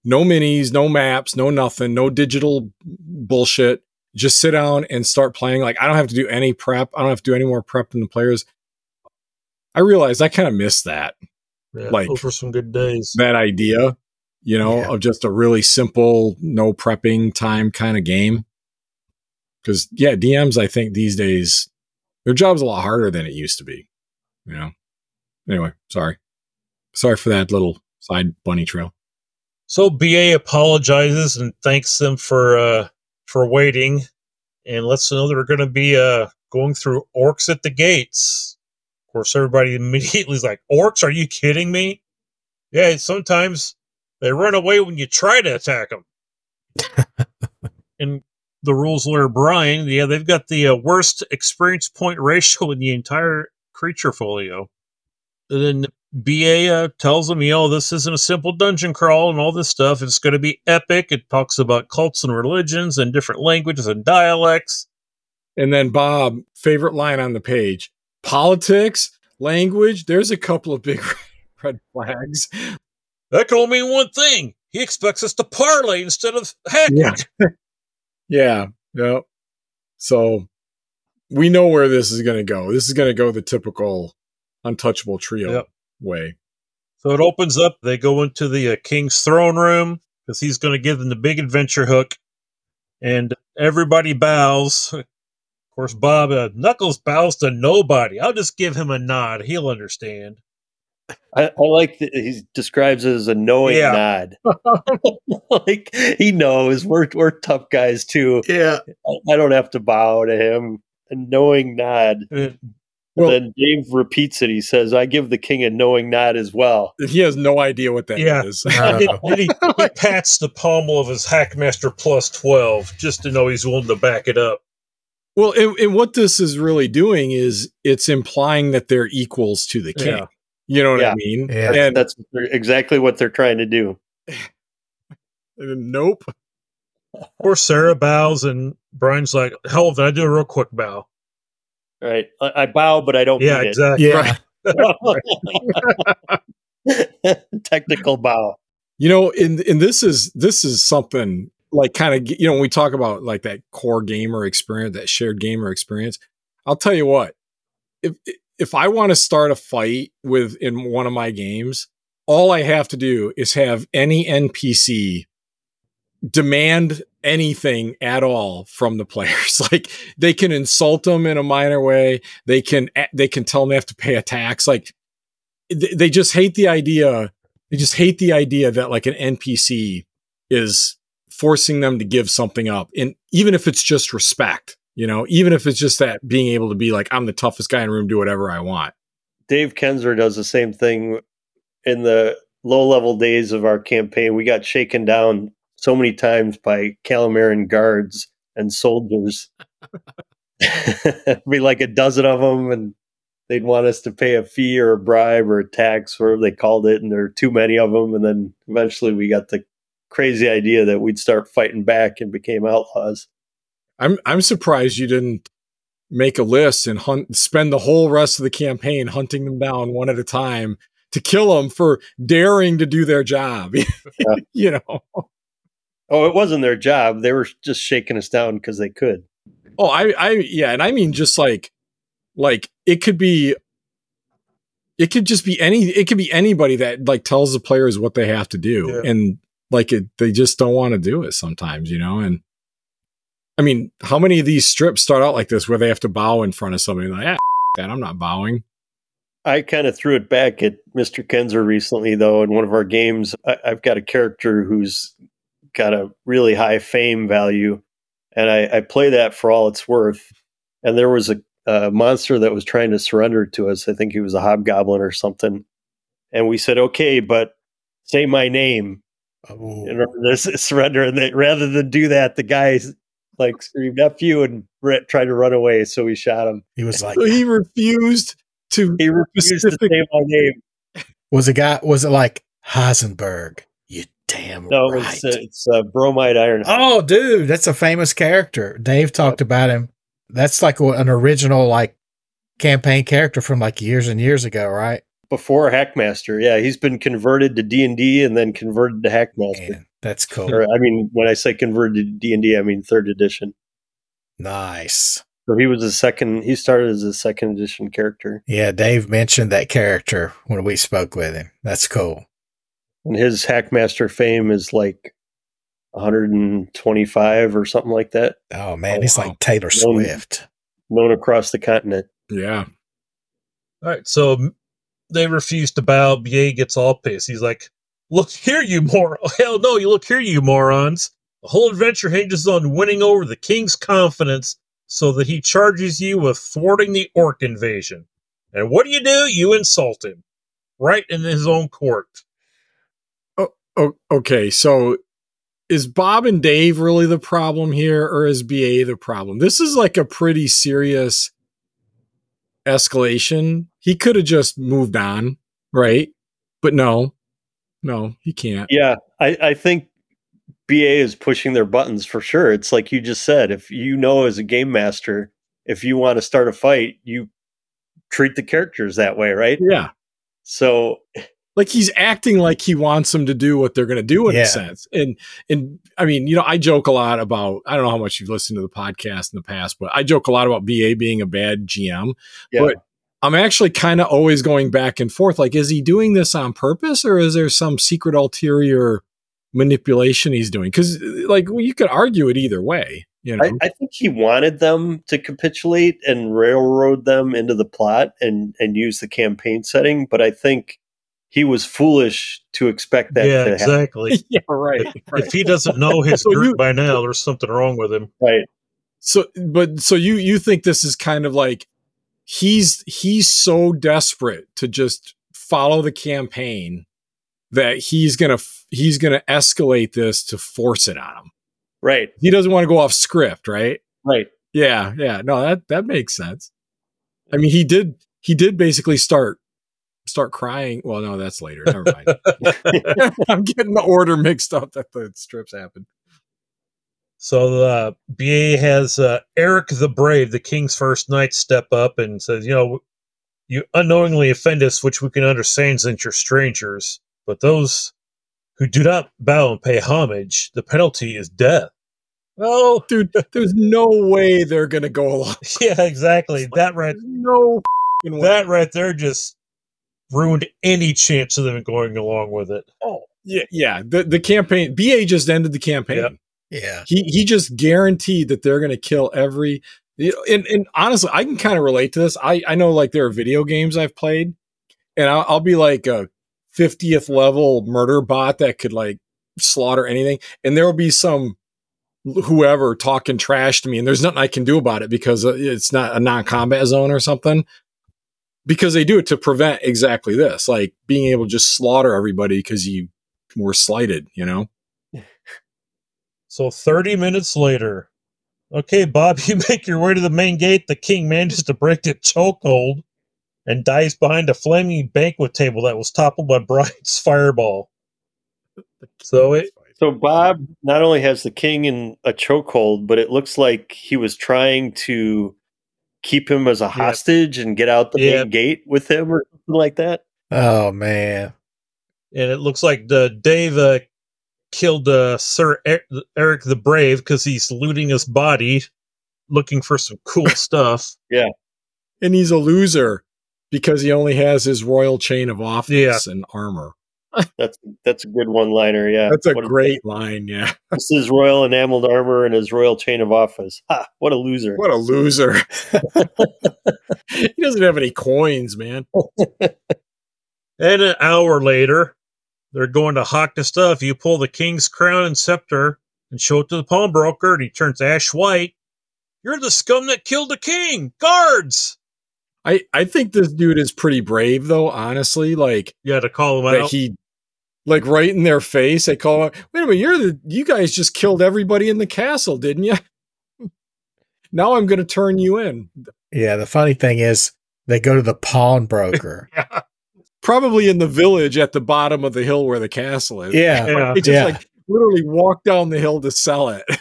no minis no maps no nothing no digital bullshit just sit down and start playing like i don't have to do any prep i don't have to do any more prep than the players i realized i kind of missed that Yeah, Like- were some good days. that idea, you know, Yeah. of just a really simple, no prepping time kind of game. Because yeah, DMs, I think these days their job's a lot harder than it used to be. You know. Anyway, sorry, sorry for that little side bunny trail. So BA apologizes and thanks them for uh for waiting, and lets them know they're going to be uh going through orcs at the gates. Of course, everybody immediately is like, "Orcs? Are you kidding me?" Yeah, sometimes they run away when you try to attack them. and the rules lawyer Brian, yeah, they've got the uh, worst experience point ratio in the entire creature folio. And then BA uh, tells them, you know, this isn't a simple dungeon crawl and all this stuff. It's going to be epic. It talks about cults and religions and different languages and dialects. And then Bob, favorite line on the page: politics, language. There's a couple of big red flags. That can only mean one thing. He expects us to parlay instead of hacking. Yeah. Yeah. Yeah. So we know where this is going to go. This is going to go the typical untouchable trio Yep. way. So it opens up. They go into the uh, king's throne room because he's going to give them the big adventure hook, and everybody bows. Of course, Bob uh, Knuckles bows to nobody. I'll just give him a nod. He'll understand. I, I like that he describes it as a knowing Yeah. nod. like he knows we're we're tough guys too. Yeah. I, I don't have to bow to him. A knowing nod. Well- then Dave repeats it. He says, "I give the king a knowing nod as well." He has no idea what that is. then Yeah. he, then he, he pats the pommel of his Hackmaster Plus 12 just to know he's willing to back it up. well, and, and what this is really doing is it's implying that they're equals to the king. Yeah. You know what I mean? Yeah. And That's exactly what they're trying to do. and nope. Of course, Sarah bows, and Brian's like, hell, then I do a real quick bow. Right? I, I bow, but I don't. Yeah, mean exactly. Yeah. it. Technical bow. You know, and and this is this is something like kind of you know when we talk about like that core gamer experience, that shared gamer experience. I'll tell you what, if if I want to start a fight with in one of my games, all I have to do is have any NPC demand anything at all from the players. like they can insult them in a minor way. They can they can tell them they have to pay a tax. Like they just hate the idea. They just hate the idea that like an NPC is forcing them to give something up, and even if it's just respect, you know, even if it's just that being able to be like, I'm the toughest guy in the room, do whatever I want. Dave Kenzer does the same thing in the low level days of our campaign. We got shaken down so many times by Kalamaran guards and soldiers. be like a dozen of them, and they'd want us to pay a fee or a bribe or a tax, whatever they called it. And there were too many of them. And then eventually we got the crazy idea that we'd start fighting back and became outlaws. I'm I'm surprised you didn't make a list and hunt spend the whole rest of the campaign hunting them down one at a time to kill them for daring to do their job. Yeah. you know. Oh, it wasn't their job. They were just shaking us down because they could. Oh, I, I, yeah, and I mean just like, like it could be, it could just be any, it could be anybody that like tells the players what they have to do, yeah. and like it, they just don't want to do it sometimes, you know. And I mean, how many of these strips start out like this where they have to bow in front of somebody? Like, ah, that I'm not bowing. I kind of threw it back at Mr. Kenzer recently, though. In one of our games, I, have got a character who's got a really high fame value, and I, I play that for all it's worth. And there was a, a, monster that was trying to surrender to us. I think he was a hobgoblin or something. And we said, "Okay, but say my name oh. in order to surrender." And they, rather than do that, the guy like screamed "F you" and Brett tried to run away. So we shot him. He was like, so he refused to. He refused specific- to say my name. Was a guy? Was it like Heisenberg? You damn no, right. it's, uh, it's uh, bromide iron. Oh, dude, that's a famous character. Dave talked yep. about him. That's like an original like campaign character from like years and years ago, right? Before Hackmaster, yeah, he's been converted to D and D and then converted to Hackmaster. Man, that's cool. Or, I mean, when I say converted D and D, I mean third edition. Nice. So he was a second. He started as a second edition character. Yeah, Dave mentioned that character when we spoke with him. That's cool and his Hackmaster fame is like 125 or something like that. Oh man, oh, he's wow. like Taylor known, Swift, known across the continent. Yeah. All right, so they refuse to bow. BA gets all pissed. He's like, "Look here, you moron! Hell no! You look here, you morons! The whole adventure hinges on winning over the king's confidence, so that he charges you with thwarting the orc invasion. And what do you do? You insult him, right in his own court." Oh, oh okay, so is Bob and Dave really the problem here, or is BA the problem? This is like a pretty serious escalation. He could have just moved on, right? But no, no, he can't. Yeah, I, I think BA is pushing their buttons for sure. It's like you just said, if you know as a game master, if you want to start a fight, you treat the characters that way, right? Yeah. So like he's acting like he wants them to do what they're going to do in yeah. a sense. And and I mean, you know, I joke a lot about I don't know how much you've listened to the podcast in the past, but I joke a lot about BA being a bad GM. Yeah. But I'm actually kind of always going back and forth. Like, is he doing this on purpose, or is there some secret ulterior manipulation he's doing? Because like well, you could argue it either way. You know? I, I, think he wanted them to capitulate and railroad them into the plot and and use the campaign setting, but I think he was foolish to expect that. Yeah, exactly. yeah, right, right. If he doesn't know his so group you, by now, there's something wrong with him. Right. So, but so you you think this is kind of like he's he's so desperate to just follow the campaign that he's gonna he's gonna escalate this to force it on him. Right. He doesn't want to go off script, right? Right. Yeah, yeah. No, that that makes sense. I mean, he did he did basically start start crying. Well, no, that's later. Never mind. I'm getting the order mixed up that the strips happen. So uh, BA has uh, Eric the Brave, the King's first knight, step up and says, "You know, you unknowingly offend us, which we can understand since you're strangers. But those who do not bow and pay homage, the penalty is death." Oh, dude, there's no way they're gonna go along. Yeah, exactly. That right. No. That right there just ruined any chance of them going along with it. Oh, yeah, yeah. The the campaign BA just ended the campaign. Yeah. He he just guaranteed that they're going to kill every. You know, and, and honestly, I can kind of relate to this. I I know like there are video games I've played, and I'll, I'll be like a fiftieth level murder bot that could like slaughter anything, and there will be some whoever talking trash to me, and there's nothing I can do about it because uh, it's not a non-combat zone or something. Because they do it to prevent exactly this, like being able to just slaughter everybody because you were slighted, you know. So 30 minutes later, okay, Bob, you make your way to the main gate. The king manages to break the chokehold and dies behind a flaming banquet table that was toppled by Brian's fireball. So it, So Bob not only has the king in a chokehold, but it looks like he was trying to keep him as a hostage and get out the Yeah. main gate with him or something like that. Oh man. and it looks like the Dave uh, killed uh, Sir Er- Eric the Brave because he's looting his body, looking for some cool stuff. Yeah, and he's a loser because he only has his royal chain of office Yeah. and armor. That's that's a good one liner. Yeah, That's a What great line. Yeah. This is royal enameled armor and his royal chain of office. Ha! What a loser. What a loser. he doesn't have any coins, man. And an hour later, they're going to hawk the stuff. You pull the king's crown and scepter and show it to the pawnbroker, and he turns ash white. You're the scum that killed the king. Guards! I, I think this dude is pretty brave though, honestly. Like You had to call him that out. he like right in their face, they call him Out, wait a minute, you're the you guys just killed everybody in the castle, didn't you? now I'm gonna turn you in. Yeah. The funny thing is, they go to the pawnbroker. Probably in the village at the bottom of the hill where the castle is. yeah. Yeah. They just Yeah. like literally walk down the hill to sell it.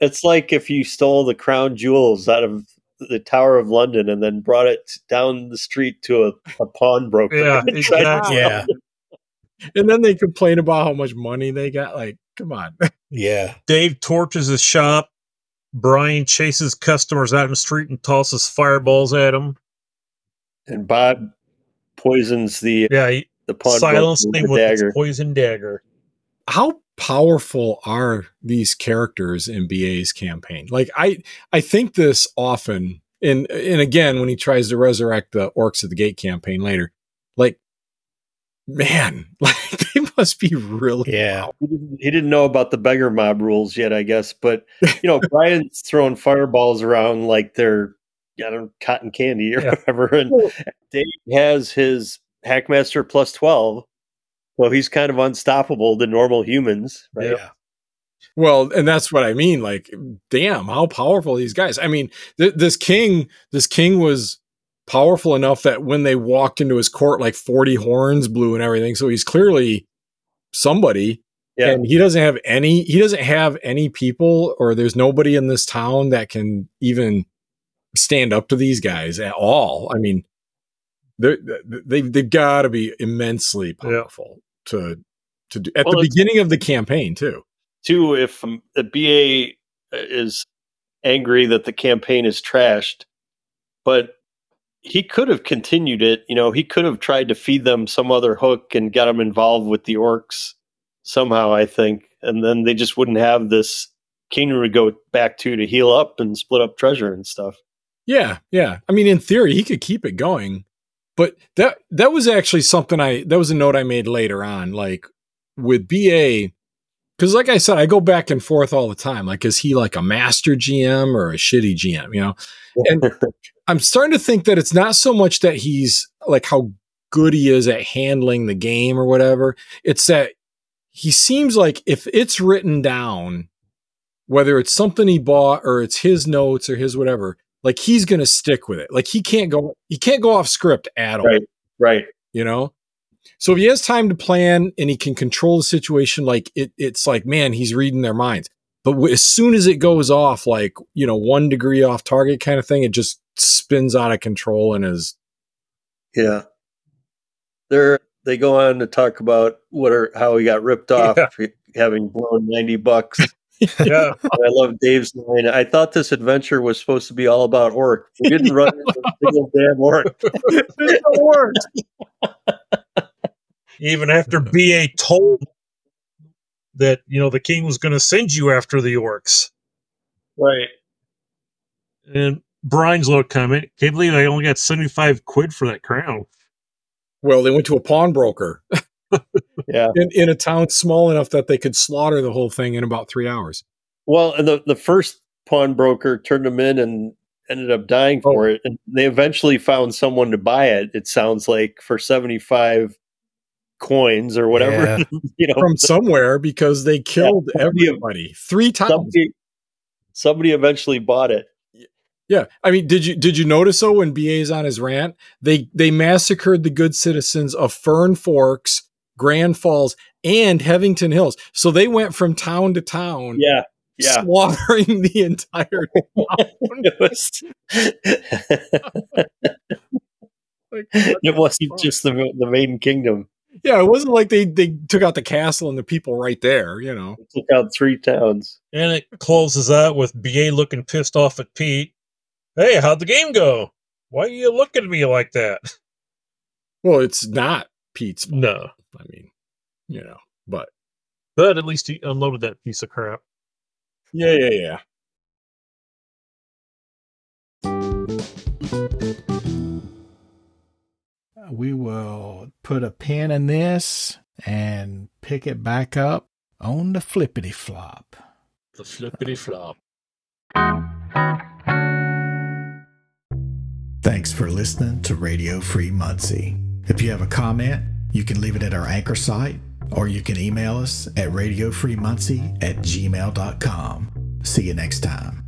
It's like if you stole the crown jewels out of the Tower of London and then brought it down the street to a, a pawnbroker. Yeah, And exactly. Yeah. And then they complain about how much money they got. Like, come on. Yeah. Dave torches his shop. Brian chases customers out in the street and tosses fireballs at him. And Bob poisons the Yeah, he the pawnbroker silenced with him the with poison dagger. how powerful are these characters in BA's campaign? Like I I think this often and and again when he tries to resurrect the Orcs at the Gate campaign later, like man, like they must be really Yeah. He didn't, he didn't know about the beggar mob rules yet, I guess. But you know, Brian's throwing fireballs around like they're I don't cotton candy or Yeah. whatever. And Dave has his Hackmaster plus twelve, so he's kind of unstoppable to normal humans, right? Yeah. Well, and that's what I mean. Like, damn, how powerful these guys. I mean, th- this king, this king was powerful enough that when they walked into his court, like 40 horns blew and everything. So he's clearly somebody. Yeah. And he doesn't have any, he doesn't have any people, or there's nobody in this town that can even stand up to these guys at all. I mean, they they've got to be immensely powerful to to do at Well, the beginning of the campaign too. Too, if um, the BA is angry that the campaign is trashed, but he could have continued it. You know, he could have tried to feed them some other hook and got them involved with the orcs somehow. I think, and then they just wouldn't have this kingdom to go back to to heal up and split up treasure and stuff. Yeah, yeah. I mean, in theory, he could keep it going, but that that was actually something I that was a note I made later on, like with BA, because like I said, I go back and forth all the time. Like, is he like a master GM or a shitty GM? You know, and I'm starting to think that it's not so much that he's like how good he is at handling the game or whatever. It's that he seems like if it's written down, whether it's something he bought or it's his notes or his whatever, like he's gonna stick with it. Like he can't go he can't go off script at all. Right. right. You know? So if he has time to plan and he can control the situation, like it, it's like, man, he's reading their minds. But w- as soon as it goes off, like, you know, one degree off target kind of thing, it just spins out of control and is Yeah. They're they go on to talk about what are how he got ripped off Yeah. having blown ninety bucks. Yeah. I love Dave's line. I thought this adventure was supposed to be all about orc. We didn't run into a single damn orc. it works. Even after BA told that you know the king was going to send you after the orcs. Right. And Brian's little comment: Can't believe I only got seventy five quid for that crown. Well, they went to a pawnbroker Yeah. in, in a town small enough that they could slaughter the whole thing in about three hours. Well, and the the first pawnbroker turned them in and ended up dying for oh. it. And they eventually found someone to buy it. It sounds like for seventy five coins or whatever. Yeah. you know, From somewhere because they killed somebody- everybody three times. somebody, somebody eventually bought it. Yeah, I mean, did you did you notice though when BA's on his rant, they they massacred the good citizens of Fern Forks, Grand Falls, and Hevington Hills. So they went from town to town, Yeah. Yeah. slaughtering the entire town. It was. Like, it wasn't just the the main kingdom. yeah, it wasn't like they they took out the castle and the people right there. You know, It took out three towns. And it closes out with BA looking pissed off at Pete. Hey, how'd the game go? Why are you looking at me like that? well, it's not Pete's. fault. No, I mean, you know, but but at least he unloaded that piece of crap. yeah, yeah, yeah. We will put a pin in this and pick it back up on the flippity flop. The flippity flop. Thanks for listening to Radio Free Muncie. If you have a comment, you can leave it at our anchor site or you can email us at radiofreemuncie at gmail.com. See you next time.